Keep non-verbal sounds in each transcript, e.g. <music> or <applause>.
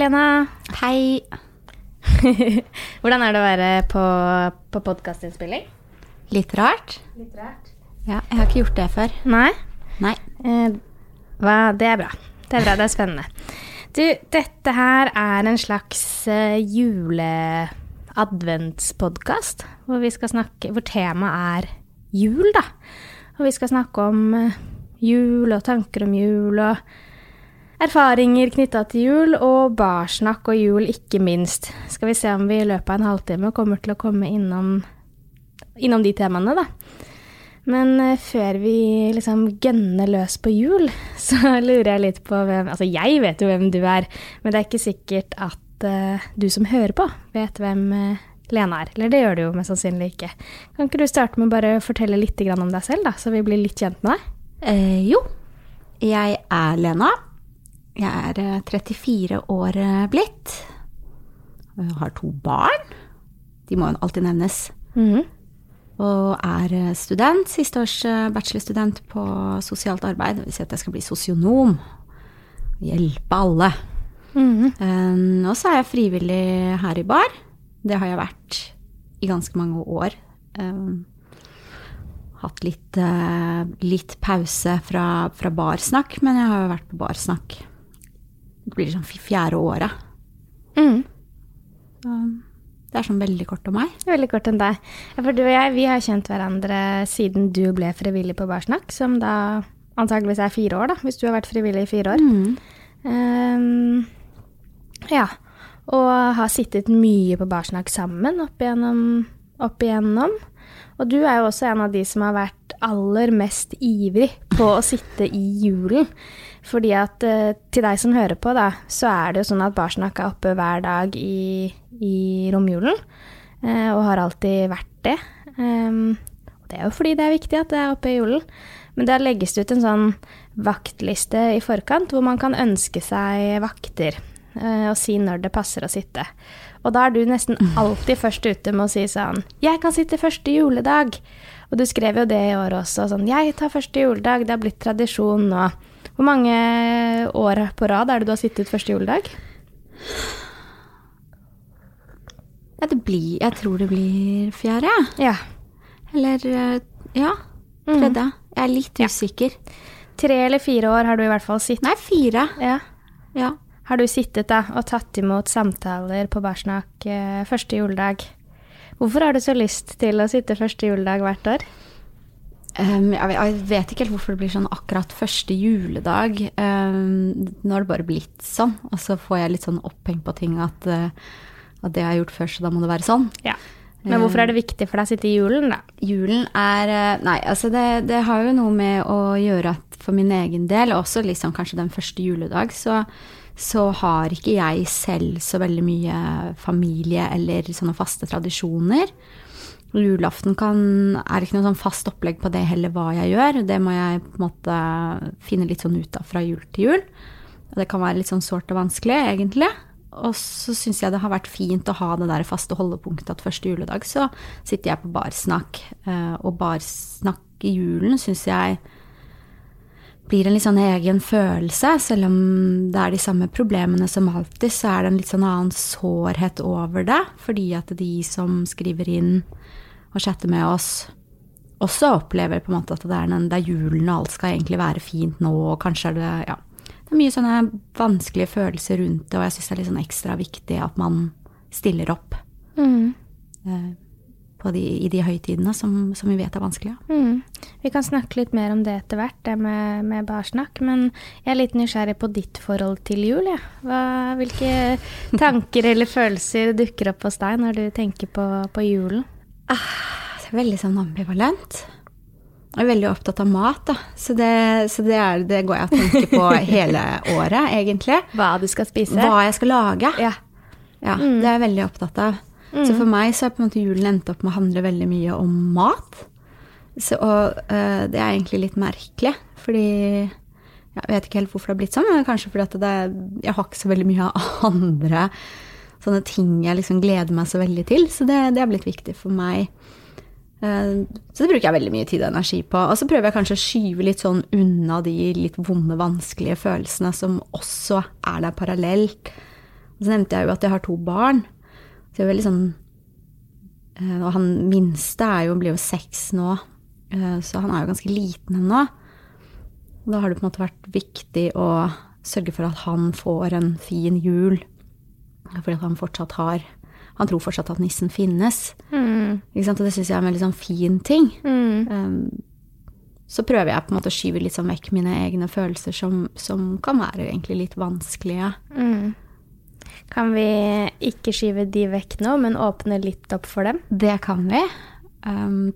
Hei, Lena. <laughs> Hei. Hvordan er det å være på, på podkastinnspilling? Litt rart. Litt rart. Ja, jeg har ikke gjort det før. Nei? Nei. Eh, hva, det er bra. Det er bra, det er spennende. Du, dette her er en slags uh, juleadventspodkast, hvor vi skal snakke Hvor temaet er jul, da. Og vi skal snakke om uh, jul og tanker om jul og erfaringer knytta til jul, og barsnakk og jul, ikke minst. Skal vi se om vi i løpet av en halvtime kommer til å komme innom, innom de temaene, da. Men uh, før vi liksom gønner løs på jul, <laughs> så lurer jeg litt på hvem Altså, jeg vet jo hvem du er, men det er ikke sikkert at uh, du som hører på, vet hvem uh, Lena er. Eller det gjør du jo mest sannsynlig ikke. Kan ikke du starte med bare å fortelle litt om deg selv, da, så vi blir litt kjent med deg? Eh, jo. Jeg er Lena. Jeg er 34 år blitt. Jeg har to barn. De må jo alltid nevnes. Mm -hmm og er eh, student, sisteårs års bachelorstudent på sosialt arbeid. Det vil si at jeg skal bli sosionom. Hjelpe alle. Mm. Og så er jeg frivillig her i bar. Det har jeg vært i ganske mange år. Um, hatt litt, litt pause fra, fra, barsnakk, men jeg har jo vært på barsnakk. Det blir sånn fjerde året. Mm. Det er sånn veldig kort om meg. Veldig kort om deg. For du og jeg vi har kjent hverandre siden du ble frivillig på Barsnakk, som da antageligvis er fire år, da, hvis du har vært frivillig i fire år. Mm. Um, ja. Og har sittet mye på Barsnakk sammen opp igjennom, opp igjennom. Og du er jo også en av de som har vært aller mest ivrig på å sitte i julen. Fordi at uh, til deg som hører på, da, så er det jo sånn at Barsnakk er oppe hver dag i i romjulen, eh, og har alltid vært det. Og det er jo fordi det er viktig at det er oppe i julen. Men der legges det ut en sånn vaktliste i forkant, hvor man kan ønske seg vakter uh, og si når det passer å sitte. Og da er du nesten <laughs> alltid først ute med å si sånn 'Jeg kan sitte første juledag'. Og du skrev jo det i år også, sånn 'Jeg tar første juledag', det har blitt tradisjon nå. Hvor mange år på rad er det du har sittet første juledag? Ja, det blir Jeg tror det blir fjerde, ja. Eller eh, Ja, Mm. tredje. Jeg er litt usikker. Tre eller fire år har du i hvert fall sittet. Nei, fire. Ja. Ja. Har du sittet da og tatt imot samtaler på Barsnakk eh, første juledag? Hvorfor har du så lyst til å sitte første juledag hvert år? Um, jeg, vet ikke helt hvorfor det blir sånn akkurat første juledag. Um, nå har det bare blitt sånn. Og så får jeg litt sånn oppheng på ting at, uh, at det har jeg gjort før, så da må det være sånn. Ja. Men hvorfor er det viktig for deg å sitte i julen, da? Julen er uh, Nei, altså det, det, har jo noe med å gjøre at for min egen del, også liksom kanskje den første juledag, så, så har ikke jeg selv så veldig mye familie eller sånne faste tradisjoner. Julaften kan, er ikke noe sånn fast opplegg på det heller, hva jeg gjør. Det må jeg på en måte finne litt sånn ut av fra jul til jul. Det kan være litt sånn sårt og vanskelig, egentlig. Og så syns jeg det har vært fint å ha det der faste holdepunktet at første juledag så sitter jeg på barsnakk. Eh, og barsnakk i julen syns jeg blir en litt sånn egen følelse. Selv om det er de samme problemene som alltid, så er det en litt sånn annen sårhet over det. Fordi at de som skriver inn og chatte med oss, også opplever på en måte at det er, den, det er julen, og alt skal egentlig være fint nå, og kanskje er det ja, det er mye sånne vanskelige følelser rundt det, og jeg syns det er litt sånn ekstra viktig at man stiller opp mm. eh, de, i de høytidene som, som, vi vet er vanskelige. Mm. Vi kan snakke litt mer om det etter hvert, det med, med barsnakk. Men jeg er litt nysgjerrig på ditt forhold til jul. Ja. Hvilke tanker eller følelser dukker opp hos deg når du tenker på, på julen? Ah, det er veldig sånn ambivalent. Jeg er veldig opptatt av mat, da. Så, det, så det, er, det, går jeg og tenker på <laughs> hele året, egentlig. Hva du skal spise? Hva jeg skal lage. Ja. ja mm. Det er jeg veldig opptatt av. Mm. Så for meg så har på en måte julen endt opp med å handle veldig mye om mat. Så, og uh, det er egentlig litt merkelig, fordi jeg vet ikke helt hvorfor det har blitt sånn, men kanskje fordi at det, jeg har ikke så veldig mye av andre sånne ting jeg liksom gleder meg så veldig til. Så det, det har blitt viktig for meg. Uh, så det bruker jeg veldig mye tid og energi på. Og så prøver jeg kanskje å skyve litt sånn unna de litt vonde, vanskelige følelsene som også er der parallelt Og så nevnte jeg jo at jeg har to barn. Så jeg er veldig sånn eh, Og han minste er jo, blir jo seks nå, eh, så han er jo ganske liten ennå. Da har det på en måte vært viktig å sørge for at han får en fin jul. Fordi han fortsatt har Han tror fortsatt at nissen finnes. Mm. Og det syns jeg er en veldig sånn fin ting. Mm. Um, så prøver jeg på en måte å skyve litt sånn vekk mine egne følelser som, som kan være egentlig litt vanskelige. Mm. Kan vi ikke skyve de vekk nå, men åpne litt opp for dem? Det kan vi. Um,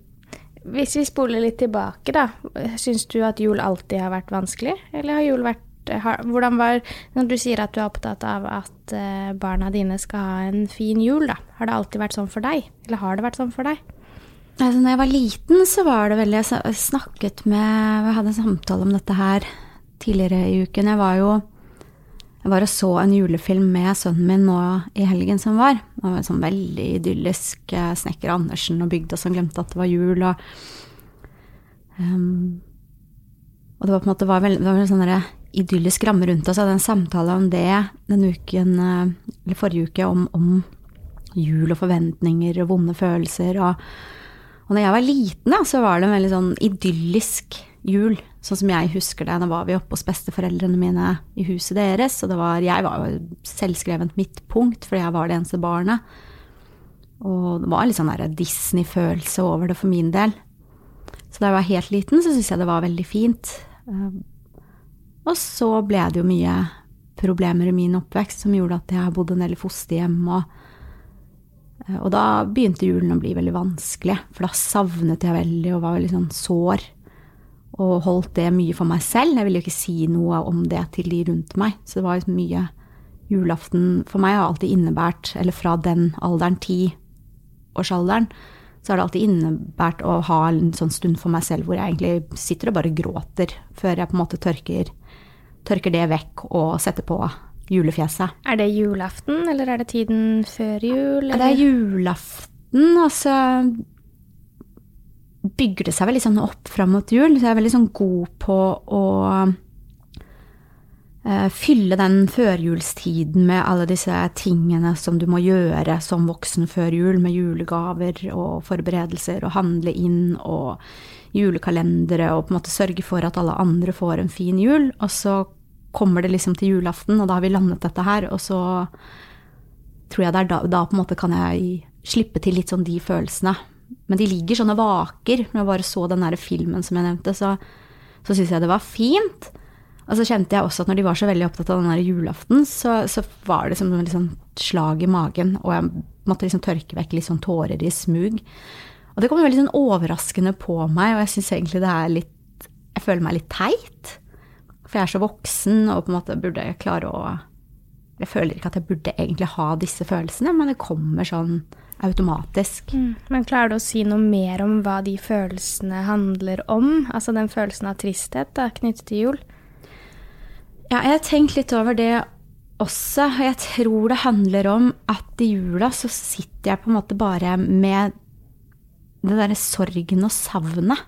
Hvis vi spoler litt tilbake, da. Syns du at jul alltid har vært vanskelig? Eller har jul vært har, Hvordan var Når du sier at du er opptatt av at eh, barna dine skal ha en fin jul, da. Har det alltid vært sånn for deg? Eller har det vært sånn for deg? altså, når jeg var liten, så var det veldig Jeg snakket med Jeg hadde en samtale om dette her tidligere i uken. Jeg var jo jeg var og så en julefilm med sønnen min nå i helgen som var. Det var en sånn veldig idyllisk eh, snekker Andersen og bygda som glemte at det var jul. Og, um, og det var på en måte var veld, det var sånn derre idyllisk ramme rundt oss. Jeg hadde en samtale om det den uken, eh, eller forrige uke om, om jul og forventninger og vonde følelser. Og, og når jeg var liten, da, så var det en veldig sånn idyllisk jul. Sånn som jeg husker det. Da var vi oppe hos besteforeldrene mine i huset deres. Og var, jeg var jo selvskrevent midtpunkt, fordi jeg var det eneste barnet. Og det var litt sånn Disney-følelse over det for min del. Så da jeg var helt liten, så syntes jeg det var veldig fint. Og så ble det jo mye problemer i min oppvekst som gjorde at jeg bodde en del i fosterhjem. Og, og da begynte julen å bli veldig vanskelig, for da savnet jeg veldig og var veldig sånn sår. Og holdt det mye for meg selv. Jeg ville jo ikke si noe om det til de rundt meg. Så det var liksom mye julaften for meg har alltid innebært, eller fra den alderen, tiårsalderen, så har det alltid innebært å ha en sånn stund for meg selv hvor jeg egentlig sitter og bare gråter, før jeg på en måte tørker, tørker det vekk og setter på julefjeset. Er det julaften, eller er det tiden før jul? Eller? Det er julaften, og så bygger det seg vel sånn opp fram mot jul. Så jeg er veldig sånn god på å eh, fylle den førjulstiden med alle disse tingene som du må gjøre som voksen før jul, med julegaver og forberedelser og handle inn og julekalendere og på en måte sørge for at alle andre får en fin jul. Og så kommer det liksom til julaften, og da har vi landet dette her, og så tror jeg det er da, da på en måte kan jeg slippe til litt sånn de følelsene. Men de ligger sånn og vaker. Når jeg bare så den der filmen som jeg nevnte, så, så syns jeg det var fint. Og så kjente jeg også at når de var så veldig opptatt av den der julaften, så, så var det som et liksom slag i magen, og jeg måtte liksom tørke vekk litt sånn tårer i smug. Og det kom veldig sånn overraskende på meg, og jeg syns egentlig det er litt Jeg føler meg litt teit. For jeg er så voksen og på en måte burde klare å Jeg føler ikke at jeg burde egentlig ha disse følelsene, men det kommer sånn automatisk. Mm. Men klarer du å si noe mer om hva de følelsene handler om? Altså den følelsen av tristhet da, knyttet til jul? Ja, jeg har tenkt litt over det også. og Jeg tror det handler om at i jula så sitter jeg på en måte bare med det derre sorgen og savnet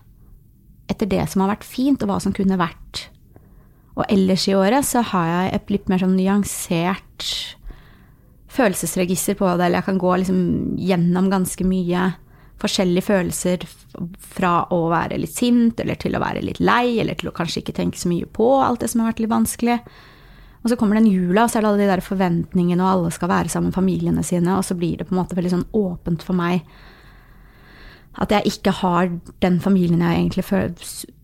etter det som har vært fint, og hva som kunne vært. Og ellers i året så har jeg et litt mer sånn nyansert følelsesregister på det, eller jeg kan gå liksom gjennom ganske mye forskjellige følelser fra å være litt sint, eller til å være litt lei, eller til å kanskje ikke tenke så mye på alt det som har vært litt vanskelig. Og så kommer den jula, og så er det alle de der forventningene, og alle skal være sammen med familiene sine, og så blir det på en måte veldig sånn åpent for meg at jeg ikke har den familien jeg egentlig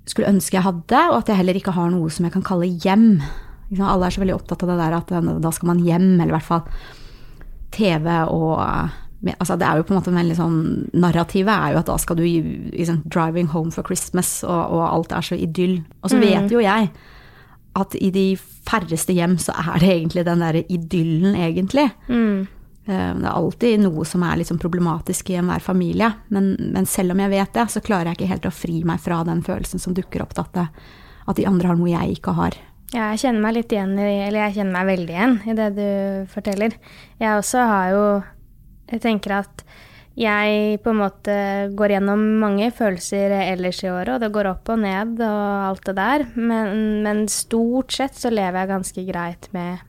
skulle ønske jeg hadde, og at jeg heller ikke har noe som jeg kan kalle hjem. Alle er så veldig opptatt av det der at da skal man hjem, eller i hvert fall TV og altså Det er jo på en måte en veldig sånn Narrativet er jo at da skal du liksom, 'driving home for Christmas', og, og alt er så idyll. Og så mm. vet jo jeg at i de færreste hjem så er det egentlig den derre idyllen, egentlig. Mm. Det er alltid noe som er liksom problematisk i enhver familie, men, men, selv om jeg vet det, så klarer jeg ikke helt å fri meg fra den følelsen som dukker opp, at, at de andre har noe jeg ikke har. Ja, jeg kjenner meg litt igjen eller jeg kjenner meg veldig igjen i det du forteller. Jeg også har jo Jeg tenker at jeg på en måte går gjennom mange følelser ellers i året, og det går opp og ned og alt det der, men, men stort sett så lever jeg ganske greit med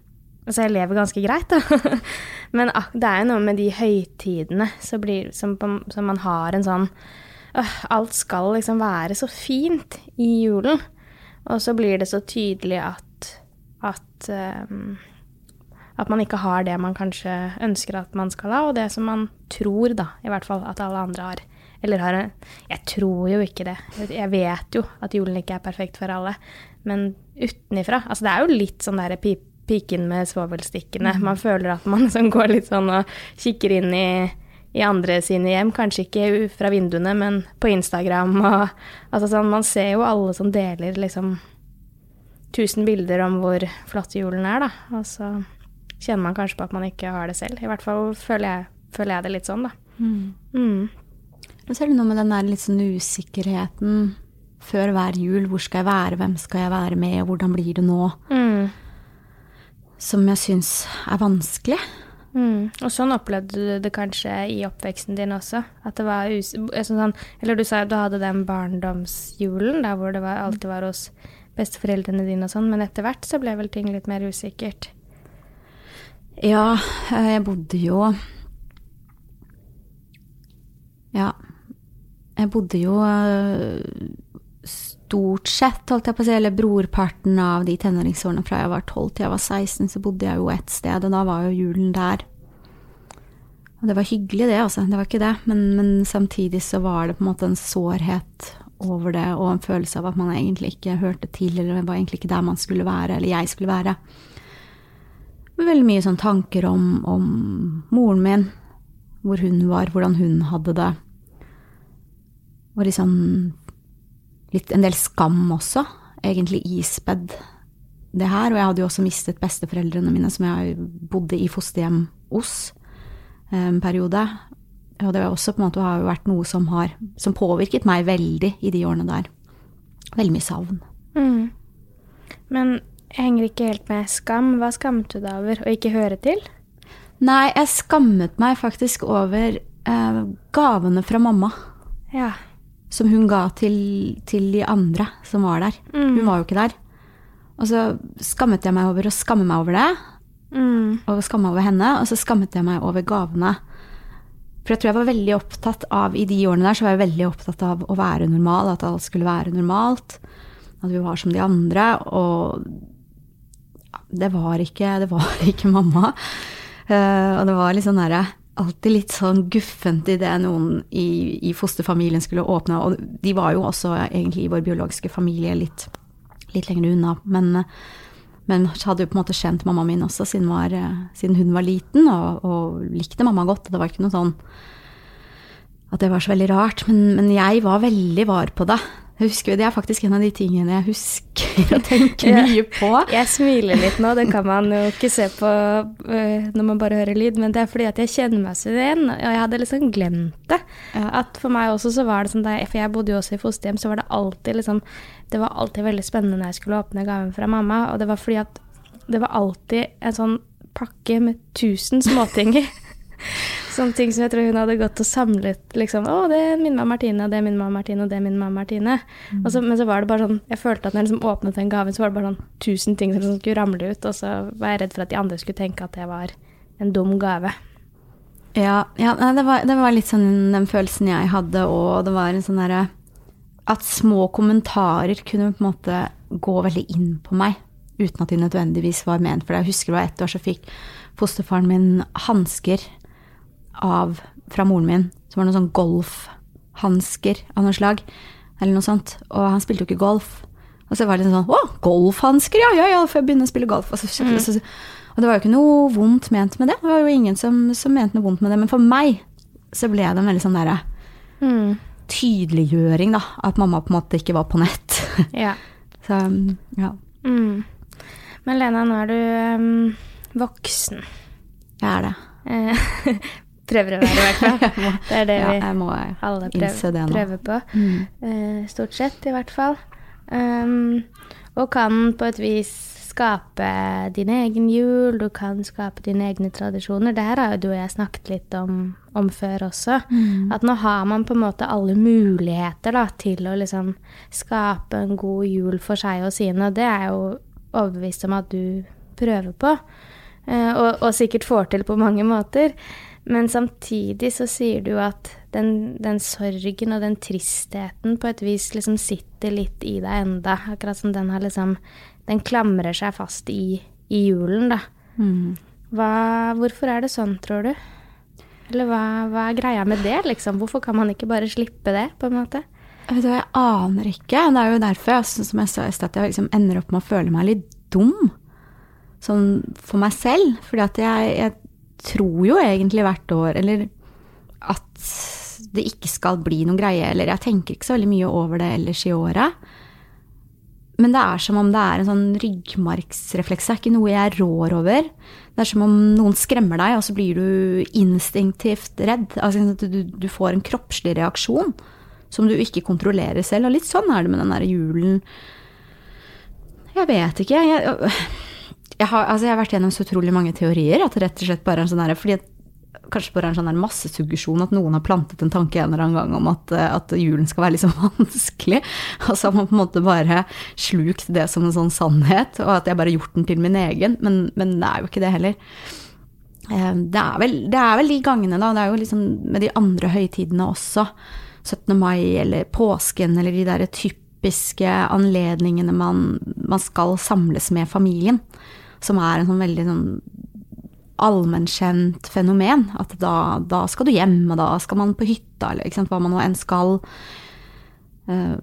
Altså, jeg lever ganske greit, da. <laughs> Men ah, det er jo noe med de høytidene blir, som, som man har en sånn øh, Alt skal liksom være så fint i julen. Og så blir det så tydelig at at, øh, at man ikke har det man kanskje ønsker at man skal ha, og det som man tror, da, i hvert fall, at alle andre har. Eller har en Jeg tror jo ikke det. Jeg vet jo at julen ikke er perfekt for alle. Men utenifra Altså, det er jo litt sånn derre pip piken med svovelstikkene. Man føler at man <laughs> sånn går litt sånn og kikker inn i, i andre sine hjem. Kanskje ikke fra vinduene, men på Instagram <laughs> og Altså sånn, man ser jo alle som deler liksom tusen bilder om hvor flott julen er, da. Og så kjenner man kanskje på at man ikke har det selv. I hvert fall føler jeg, føler jeg det litt sånn, da. Mm. Og så er det noe med den der litt sånn usikkerheten før hver jul. Hvor skal jeg være, hvem skal jeg være med, hvordan blir det nå? Mm. Som jeg syns er vanskelig. Mm. Og sånn opplevde du det kanskje i oppveksten din også? At det var us altså sånn, Eller du sa at du hadde den barndomsjulen der hvor det var, alltid var hos besteforeldrene dine og sånn, men etter hvert så ble vel ting litt mer usikkert. Ja, eh, jeg bodde jo Ja. Jeg bodde jo eh, stort sett, holdt jeg på å si, eller brorparten av de tenåringsårene fra jeg var 12 til jeg var 16, så bodde jeg jo et sted, og da var jo julen der. Og det var hyggelig, det, altså. Det var ikke det. Men, men samtidig så var det på en måte en sårhet over det, og en følelse av at man egentlig ikke hørte til, eller var egentlig ikke der man skulle være, eller jeg skulle være. Med veldig mye sånn tanker om, om moren min, hvor hun var, hvordan hun hadde det. Og liksom litt, en del skam også, egentlig ispedd det her. Og jeg hadde jo også mistet besteforeldrene mine, som jeg bodde i fosterhjem hos eh, en periode. Og det har også på en måte vært noe som har som påvirket meg veldig i de årene der. Veldig mye savn. Mm. Men jeg henger ikke helt med. Skam, hva skammet du deg over? Å ikke høre til? Nei, jeg skammet meg faktisk over eh, gavene fra mamma. Ja. Som hun ga til, til de andre som var der. Mm. Hun var jo ikke der. Og så skammet jeg meg over å skamme meg over det, Mm. og skamme meg over henne, og så skammet jeg meg over gavene. For jeg tror jeg var veldig opptatt av, i de årene der, så var jeg veldig opptatt av å være normal, at alt skulle være normalt. At vi var som de andre. Og det var ikke, det var <laughs> ikke mamma. Uh, og det var litt sånn derre Alltid litt sånn guffent idet noen i, i fosterfamilien skulle åpne. Og de var jo også egentlig i vår biologiske familie litt, litt lenger unna. Men, men hadde jo på en måte kjent mammaen min også siden, var, siden hun var liten, og, og likte mamma godt. Det var ikke noe sånn at det var så veldig rart. Men, men jeg var veldig var på det. Jeg husker, det er faktisk en av de tingene jeg husker <laughs> og tenke mye på. Jeg smiler litt nå, det kan man jo ikke se på øh, når man bare hører lyd, men det er fordi at jeg kjenner meg så igjen, og jeg hadde liksom glemt det. At for meg også så var det sånn, jeg- for jeg bodde jo også i fosterhjem, så var det alltid liksom, det var alltid veldig spennende når jeg skulle åpne gaven fra mamma, og det var fordi at det var alltid en sånn pakke med tusen småting i. <laughs> Sånne ting som jeg tror hun hadde gått og samlet, liksom. Å, det er min mamma Martine, og det er min mamma Martine, og det er min mamma Martine. Og så, men så var det bare sånn, jeg følte at når jeg liksom åpnet den gaven, så var det bare sånn tusen ting som skulle ramle ut, og så var jeg redd for at de andre skulle tenke at det var en dum gave. Ja, ja det, var, det var litt sånn den følelsen jeg hadde, og det var en sånn derre At små kommentarer kunne på en måte gå veldig inn på meg, uten at de nødvendigvis var ment for det. Jeg husker det var ett år så fikk fosterfaren min hansker av fra moren min, som var noen sånn golfhansker av noe slag, eller noe sånt. Og han spilte jo ikke golf. Og så var det sånn Å, golfhansker, ja, ja, ja, får jeg begynne å spille golf? Og, så, så, og det var jo ikke noe vondt ment med det. Det var jo ingen som, som mente noe vondt med det. Men for meg så ble det en veldig sånn derre Mm. tydeliggjøring, da. At mamma på en måte ikke var på nett. <laughs> Ja. så ja, Mm. Men Lena, nå er du um, voksen. jeg er det. <laughs> Prøver å være, i hvert fall. <laughs> Det er det Ja, vi alle prøver, prøver på. Mm. Uh, stort sett, i hvert fall. Um, og kan på et vis skape din egen jul, du kan skape dine egne tradisjoner. Det her har jo du og jeg snakket litt om, om før også. Mm. At nå har man på en måte alle muligheter da, til å liksom skape en god jul for seg og sine, og det er jeg jo overbevist om at du prøver på. eh, og, og sikkert får til på mange måter. Men samtidig så sier du at den, den, sorgen og den tristheten på et vis liksom sitter litt i deg enda. Akkurat som den har liksom Den klamrer seg fast i, i julen, da. Mm. Hva, hvorfor er det sånn, tror du? Eller hva, hva, er greia med det, liksom? Hvorfor kan man ikke bare slippe det, på en måte? Jeg, vet, jeg aner ikke. Det er jo derfor jeg, som jeg sa i sted, at jeg liksom ender opp med å føle meg litt dum. Sånn for meg selv. Fordi at jeg, jeg tror jo egentlig hvert år, eller at det ikke skal bli noen greie, eller jeg tenker ikke så veldig mye over det ellers i året. Men det er som om det er en sånn ryggmargsrefleks. Det er ikke noe jeg rår over. Det er som om noen skremmer deg, og så blir du instinktivt redd. Altså du, du får en kroppslig reaksjon som du ikke kontrollerer selv. Og litt sånn er det med den der julen. Jeg vet ikke. Jeg, jeg, har, altså jeg, har, vært gjennom så utrolig mange teorier at det rett og slett bare er en sånn her, Fordi kanskje bare en sånn massesuggesjon at noen har plantet en tanke en eller annen gang om at, eh, at julen skal være sånn <laughs> vanskelig. Og så har man på en måte bare slukt det som en sånn sannhet, og at jeg bare har gjort den til min egen. Men, men det er jo ikke det heller. Eh, det er, vel, det er vel de gangene, da. Det er jo liksom med de andre høytidene også. 17. mai eller påsken eller de derre typiske anledningene man, man skal samles med familien. Som er en sånn veldig sånn allmennkjent fenomen. At da, da, skal du hjem, og da skal man på hytta, eller sant, hva man nå enn skal. Uh,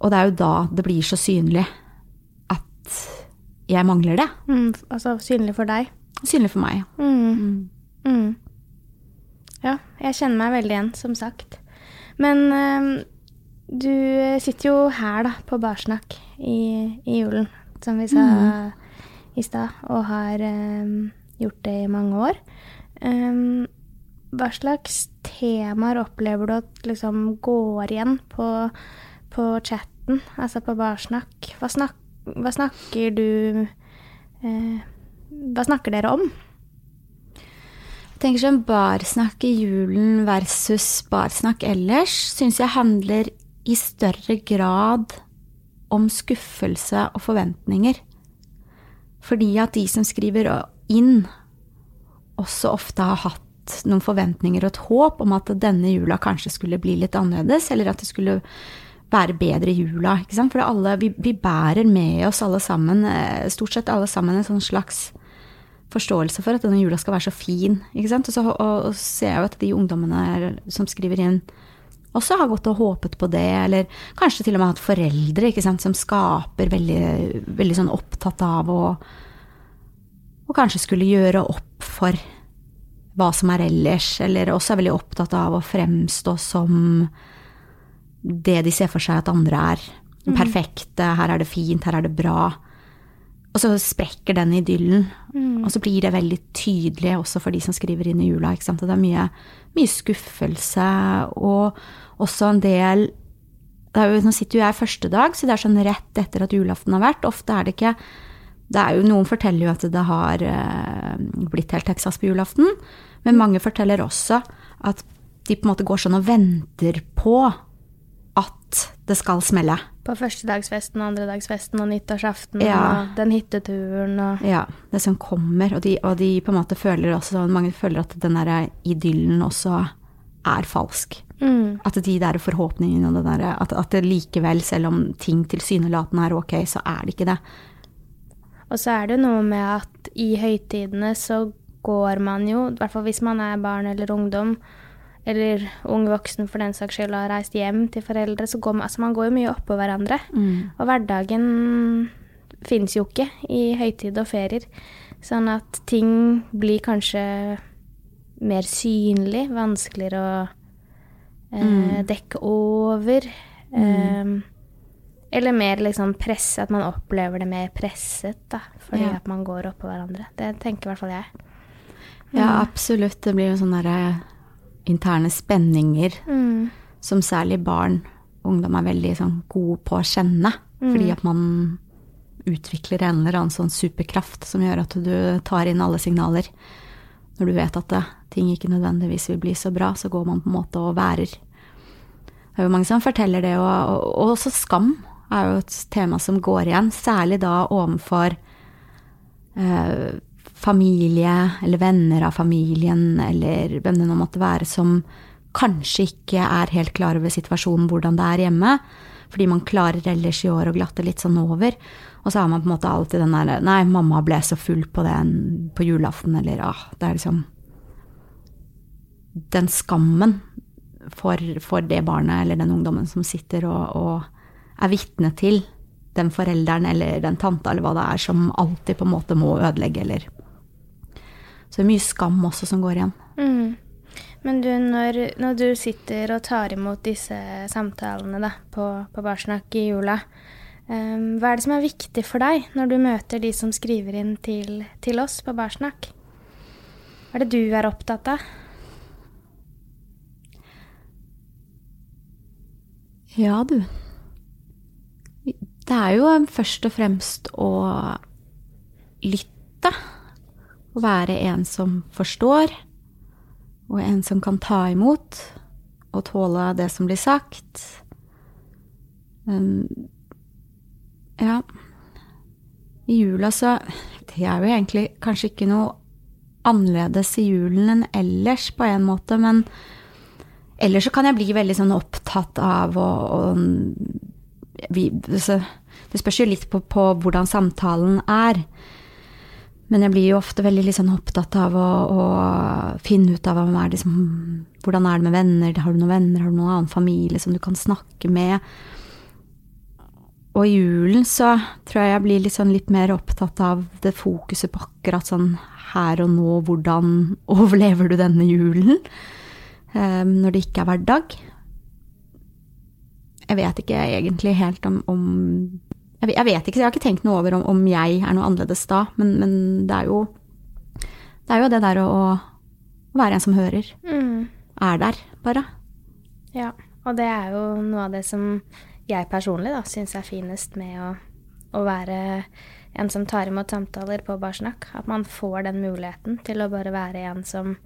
og det er jo da det blir så synlig at jeg mangler det. Mm, altså synlig for deg? Synlig for meg, ja. Mm. Mm. Ja, jeg kjenner meg veldig igjen, som sagt. Men uh, du sitter jo her, da, på Barsnakk i, i julen, som vi sa. Mm i stad, og har um, gjort det i mange år. Um, hva slags temaer opplever du at liksom går igjen på, på chatten, altså på barsnakk? Hva, snak, hva snakker du eh, Hva snakker dere om? Jeg tenker sånn barsnakk i julen versus barsnakk ellers syns jeg handler i større grad om skuffelse og forventninger. Fordi at de som skriver inn, også ofte har hatt noen forventninger og et håp om at denne jula kanskje skulle bli litt annerledes, eller at det skulle være bedre i jula. For alle, vi, vi, bærer med oss alle sammen, eh, stort sett alle sammen, en sånn slags forståelse for at denne jula skal være så fin. Og så og, og ser jeg jo at de ungdommene som skriver inn, også har gått og håpet på det, eller kanskje til og med hatt foreldre ikke sant, som skaper veldig, veldig sånn opptatt av å Og kanskje skulle gjøre opp for hva som er ellers, eller også er veldig opptatt av å fremstå som det de ser for seg at andre er. Mm. Perfekte, her er det fint, her er det bra. Og så sprekker den idyllen. Mm. Og så blir det veldig tydelig også for de som skriver inn i jula. Det er mye, mye skuffelse og også en del jo, Nå sitter jo jeg første dag, så det er sånn rett etter at julaften har vært. Ofte er det ikke det er jo, Noen forteller jo at det har uh, blitt helt Texas på julaften, men mange forteller også at de på en måte går sånn og venter på at det skal smelle. På førstedagsfesten, andredagsfesten og nyttårsaften ja. og den hytteturen og Ja, det som kommer. Og de, og de, på en måte føler også Mange føler at den derre idyllen også er falsk. Mm. At de der forhåpningene og det derre at, at det likevel, selv om ting tilsynelatende er ok, så er det ikke det. Og så er det noe med at i høytidene så går man jo, i hvert fall hvis man er barn eller ungdom, eller ung voksen for den saks skyld, og har reist hjem til foreldre, så går man, altså man går jo mye oppå hverandre. Mm. Og hverdagen fins jo ikke i høytid og ferier. Sånn at ting blir kanskje mer synlig, vanskeligere å eh, mm. dekke over. Mm. Eh, eller mer liksom presse, at man opplever det mer presset, da, fordi ja. at man går oppå hverandre. Det tenker i hvert fall jeg. Ja, mm. absolutt. Det blir jo sånne der, interne spenninger mm. som særlig barn og ungdom er veldig sånn, gode på å kjenne. Mm. Fordi at man utvikler en eller annen sånn superkraft som gjør at du tar inn alle signaler. Når du vet at det, ting ikke nødvendigvis vil bli så bra, så går man på en måte og værer. Det er jo mange som forteller det, og, og, og også skam er jo et tema som går igjen. Særlig da overfor eh, familie eller venner av familien eller hvem det nå måtte være, som kanskje ikke er helt klar over situasjonen, hvordan det er hjemme. Fordi man klarer ellers i år å glatte litt sånn over. Og så har man på en måte alltid den der Nei, mamma ble så full på den på julaften, eller ah, Det er liksom Den skammen for, for, det barnet eller den ungdommen som sitter og, og er vitne til den forelderen eller den tanta eller hva det er, som alltid på en måte må ødelegge, eller Så det er mye skam også som går igjen. Mm. Men du, når, når, du sitter og tar imot disse samtalene da, på, på Barsnakk i jula, um, hva er det som er viktig for deg når du møter de som skriver inn til, til oss på Barsnakk? Hva er det du er opptatt av? Ja, du. Det er jo først og fremst å lytte. Å være en som forstår, og en som kan ta imot og tåle det som blir sagt. Um, ja I jula så Det er jo egentlig kanskje ikke noe annerledes i julen enn ellers, på en måte, men ellers så kan jeg bli veldig sånn opptatt av å, Det spørs jo litt på, på, hvordan samtalen er. Men jeg blir jo ofte veldig liksom opptatt av å, å, finne ut av er det som, hvordan er det med venner. Har du noen venner, har du noen annen familie som du kan snakke med? Og i julen så tror jeg jeg blir sånn litt mer opptatt av det fokuset på akkurat sånn her og nå, hvordan <laughs> overlever du denne julen? Um, når det ikke er hverdag. Jeg vet ikke egentlig helt om, om jeg, vet ikke, jeg har ikke tenkt noe over om, om jeg er noe annerledes da, men, men, det, er jo, det er jo det der å, å være en som hører. Mm. Er der, bare. Ja, og det er jo noe av det som jeg personlig da syns er finest med å, å, være en som tar imot samtaler på Barsnakk. At man får den muligheten til å bare være en som,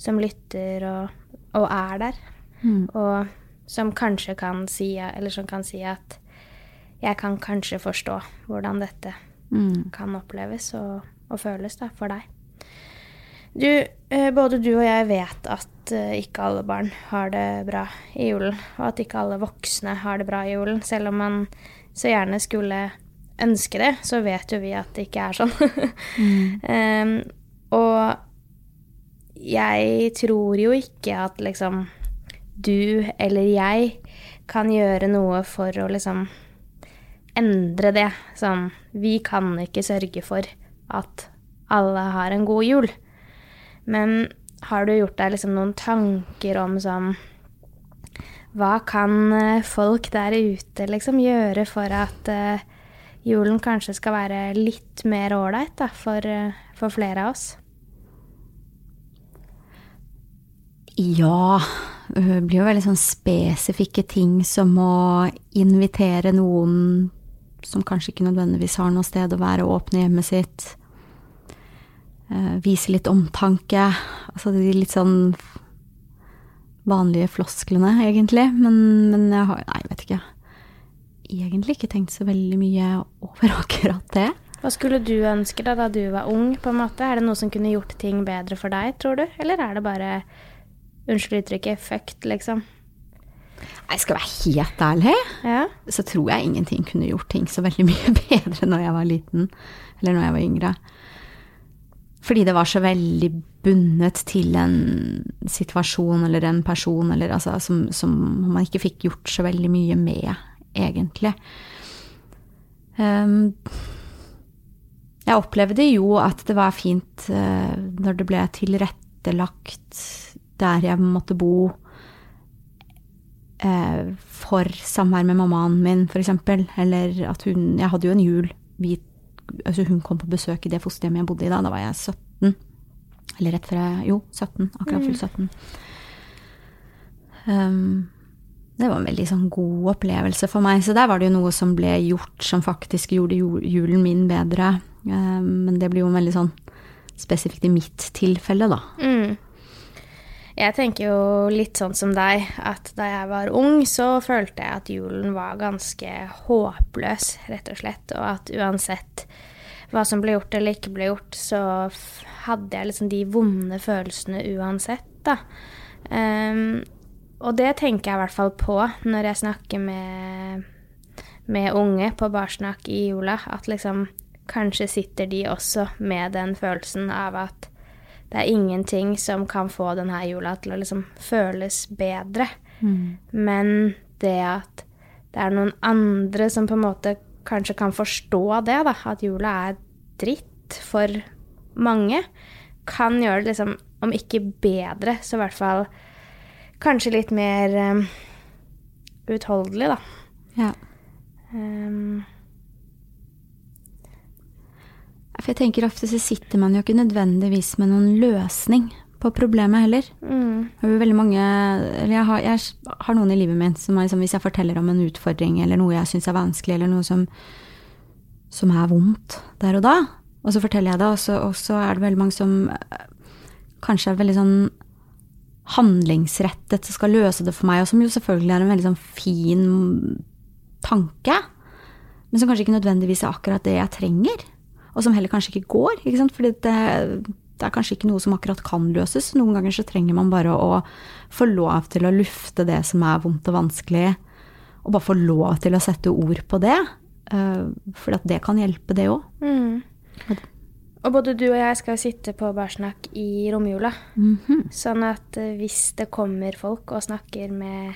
som lytter og, og er der. Mm. Og som kanskje kan si, eller som kan si at jeg kan kanskje forstå hvordan dette mm. kan oppleves og, og, føles da, for deg. Du, eh, både du og jeg vet at eh, ikke alle barn har det bra i julen, og at ikke alle voksne har det bra i julen. Selv om man så gjerne skulle ønske det, så vet jo vi at det ikke er sånn. <laughs> mm. um, og jeg tror jo ikke at liksom du eller jeg kan gjøre noe for å liksom endre det. Sånn Vi kan ikke sørge for at alle har en god jul. Men har du gjort deg liksom noen tanker om sånn Hva kan eh, folk der ute liksom gjøre for at uh, julen kanskje skal være litt mer ålreit for, uh, for flere av oss? Ja det blir jo veldig sånn spesifikke ting som å invitere noen som kanskje ikke nødvendigvis har noe sted å være, å åpne hjemmet sitt. Eh, vise litt omtanke. Altså de litt sånn vanlige flosklene, egentlig. Men, men jeg har Nei, jeg vet ikke. Egentlig ikke tenkt så veldig mye over <laughs> akkurat det. Hva skulle du ønske da, da du var ung, på en måte? Er det noe som kunne gjort ting bedre for deg, tror du? Eller er det bare unnskyld uttrykket, fucked, liksom? Jeg skal være helt ærlig, ja. så tror jeg ingenting kunne gjort ting så veldig mye <laughs> bedre når jeg var liten, eller når jeg var yngre. Fordi det var så veldig bundet til en situasjon eller en person eller, altså, som, som, man ikke fikk gjort så veldig mye med, egentlig. Um, jeg opplevde jo at det var fint uh, når det ble tilrettelagt der jeg måtte bo for samvær med mammaen min, f.eks. Eller at hun Jeg hadde jo en jul vi, altså Hun kom på besøk i det fosterhjemmet jeg bodde i da. Da var jeg 17. Eller rett før jeg Jo, 17. Akkurat fylt 17. Um, det var en veldig sånn god opplevelse for meg. Så der var det jo noe som ble gjort som faktisk gjorde julen min bedre. Um, men det blir jo veldig sånn spesifikt i mitt tilfelle, da. Mm. Jeg tenker jo litt sånn som deg, at da jeg var ung, så følte jeg at julen var ganske håpløs, rett og slett. Og at uansett hva som ble gjort eller ikke ble gjort, så hadde jeg liksom de vonde følelsene uansett, da. Um, og det tenker jeg i hvert fall på når jeg snakker med, med unge på barsnakk i jula, at liksom kanskje sitter de også med den følelsen av at det er ingenting som kan få denne jula til å liksom føles bedre. Men det at det er noen andre som på en måte kanskje kan forstå det, da, at jula er dritt for mange, kan gjøre det liksom, om ikke bedre, så i hvert fall kanskje litt mer um, utholdelig, da. Ja. Um, For jeg tenker ofte så sitter man jo ikke nødvendigvis med noen løsning på problemet heller. mm, veldig mange Eller jeg har, jeg har noen i livet mitt som er liksom, hvis jeg forteller om en utfordring eller noe jeg syns er vanskelig, eller noe som, som er vondt der og da, og så forteller jeg det, og så, og så er det veldig mange som eh, kanskje er veldig sånn handlingsrettet, som skal løse det for meg, og som jo selvfølgelig er en veldig sånn fin tanke, men som kanskje ikke nødvendigvis er akkurat det jeg trenger, og som heller kanskje ikke går, ikke sant, fordi det, det er kanskje ikke noe som akkurat kan løses. Noen ganger så trenger man bare å få lov til å lufte det som er vondt og vanskelig, og bare få lov til å sette ord på det, for det kan hjelpe, det òg. mm. Og både du og jeg skal sitte på barsnakk i romjula. Sånn at eh, hvis det kommer folk og snakker med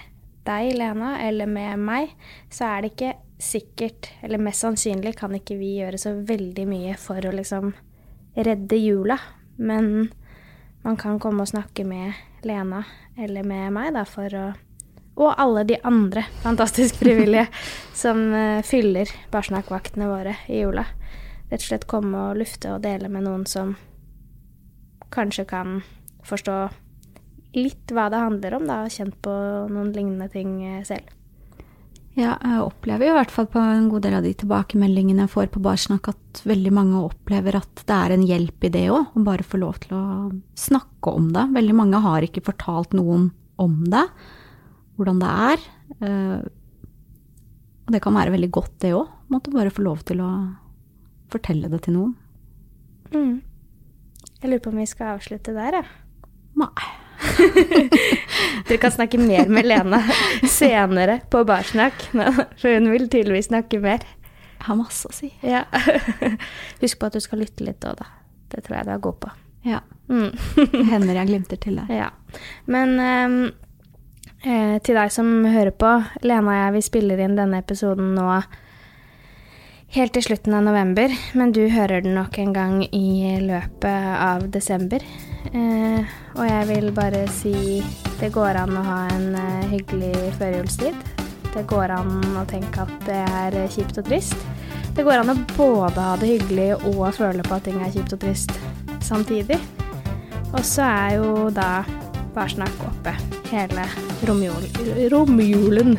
deg, Lena, eller med meg, så er det ikke sikkert, eller mest sannsynlig kan ikke vi gjøre så veldig mye for å liksom redde jula. Men man kan komme og snakke med Lena eller med meg, da, for å Og alle de andre fantastisk frivillige <laughs> som eh, fyller barsnakkvaktene våre i jula. Rett og slett komme og lufte og dele med noen som kanskje kan forstå litt hva det handler om, da, og kjent på noen lignende ting eh, selv. Ja, jeg opplever i hvert fall på en god del av de tilbakemeldingene jeg får på Barsnakk, at veldig mange opplever at det er en hjelp i det òg, å bare få lov til å snakke om det. Veldig mange har ikke fortalt noen om det, hvordan det er. eh, Og det kan være veldig godt, det òg. Måtte bare få lov til å fortelle det til noen. Mm. Jeg lurer på om vi skal avslutte der, jeg. Nei. <laughs> Dere kan snakke mer med Lena senere på barsnakk, <laughs> for hun vil tydeligvis snakke mer. Jeg har masse å si. Ja. <laughs> Husk på at du skal lytte litt òg, da. Det tror jeg du er god på. Ja. Mm. Hender jeg glimter til deg. Ja. Men um, eh, til deg som hører på, Lena og jeg vi spiller inn denne episoden nå helt til slutten av november, men du hører den nok en gang i løpet av desember. Eh, og jeg vil bare si det går an å ha en eh, hyggelig førjulstid. Det går an å tenke at det er kjipt og trist. Det går an å både ha det hyggelig og føle på at ting er kjipt og trist samtidig. Og så er jo da Barsnakk oppe hele romjul, romjulen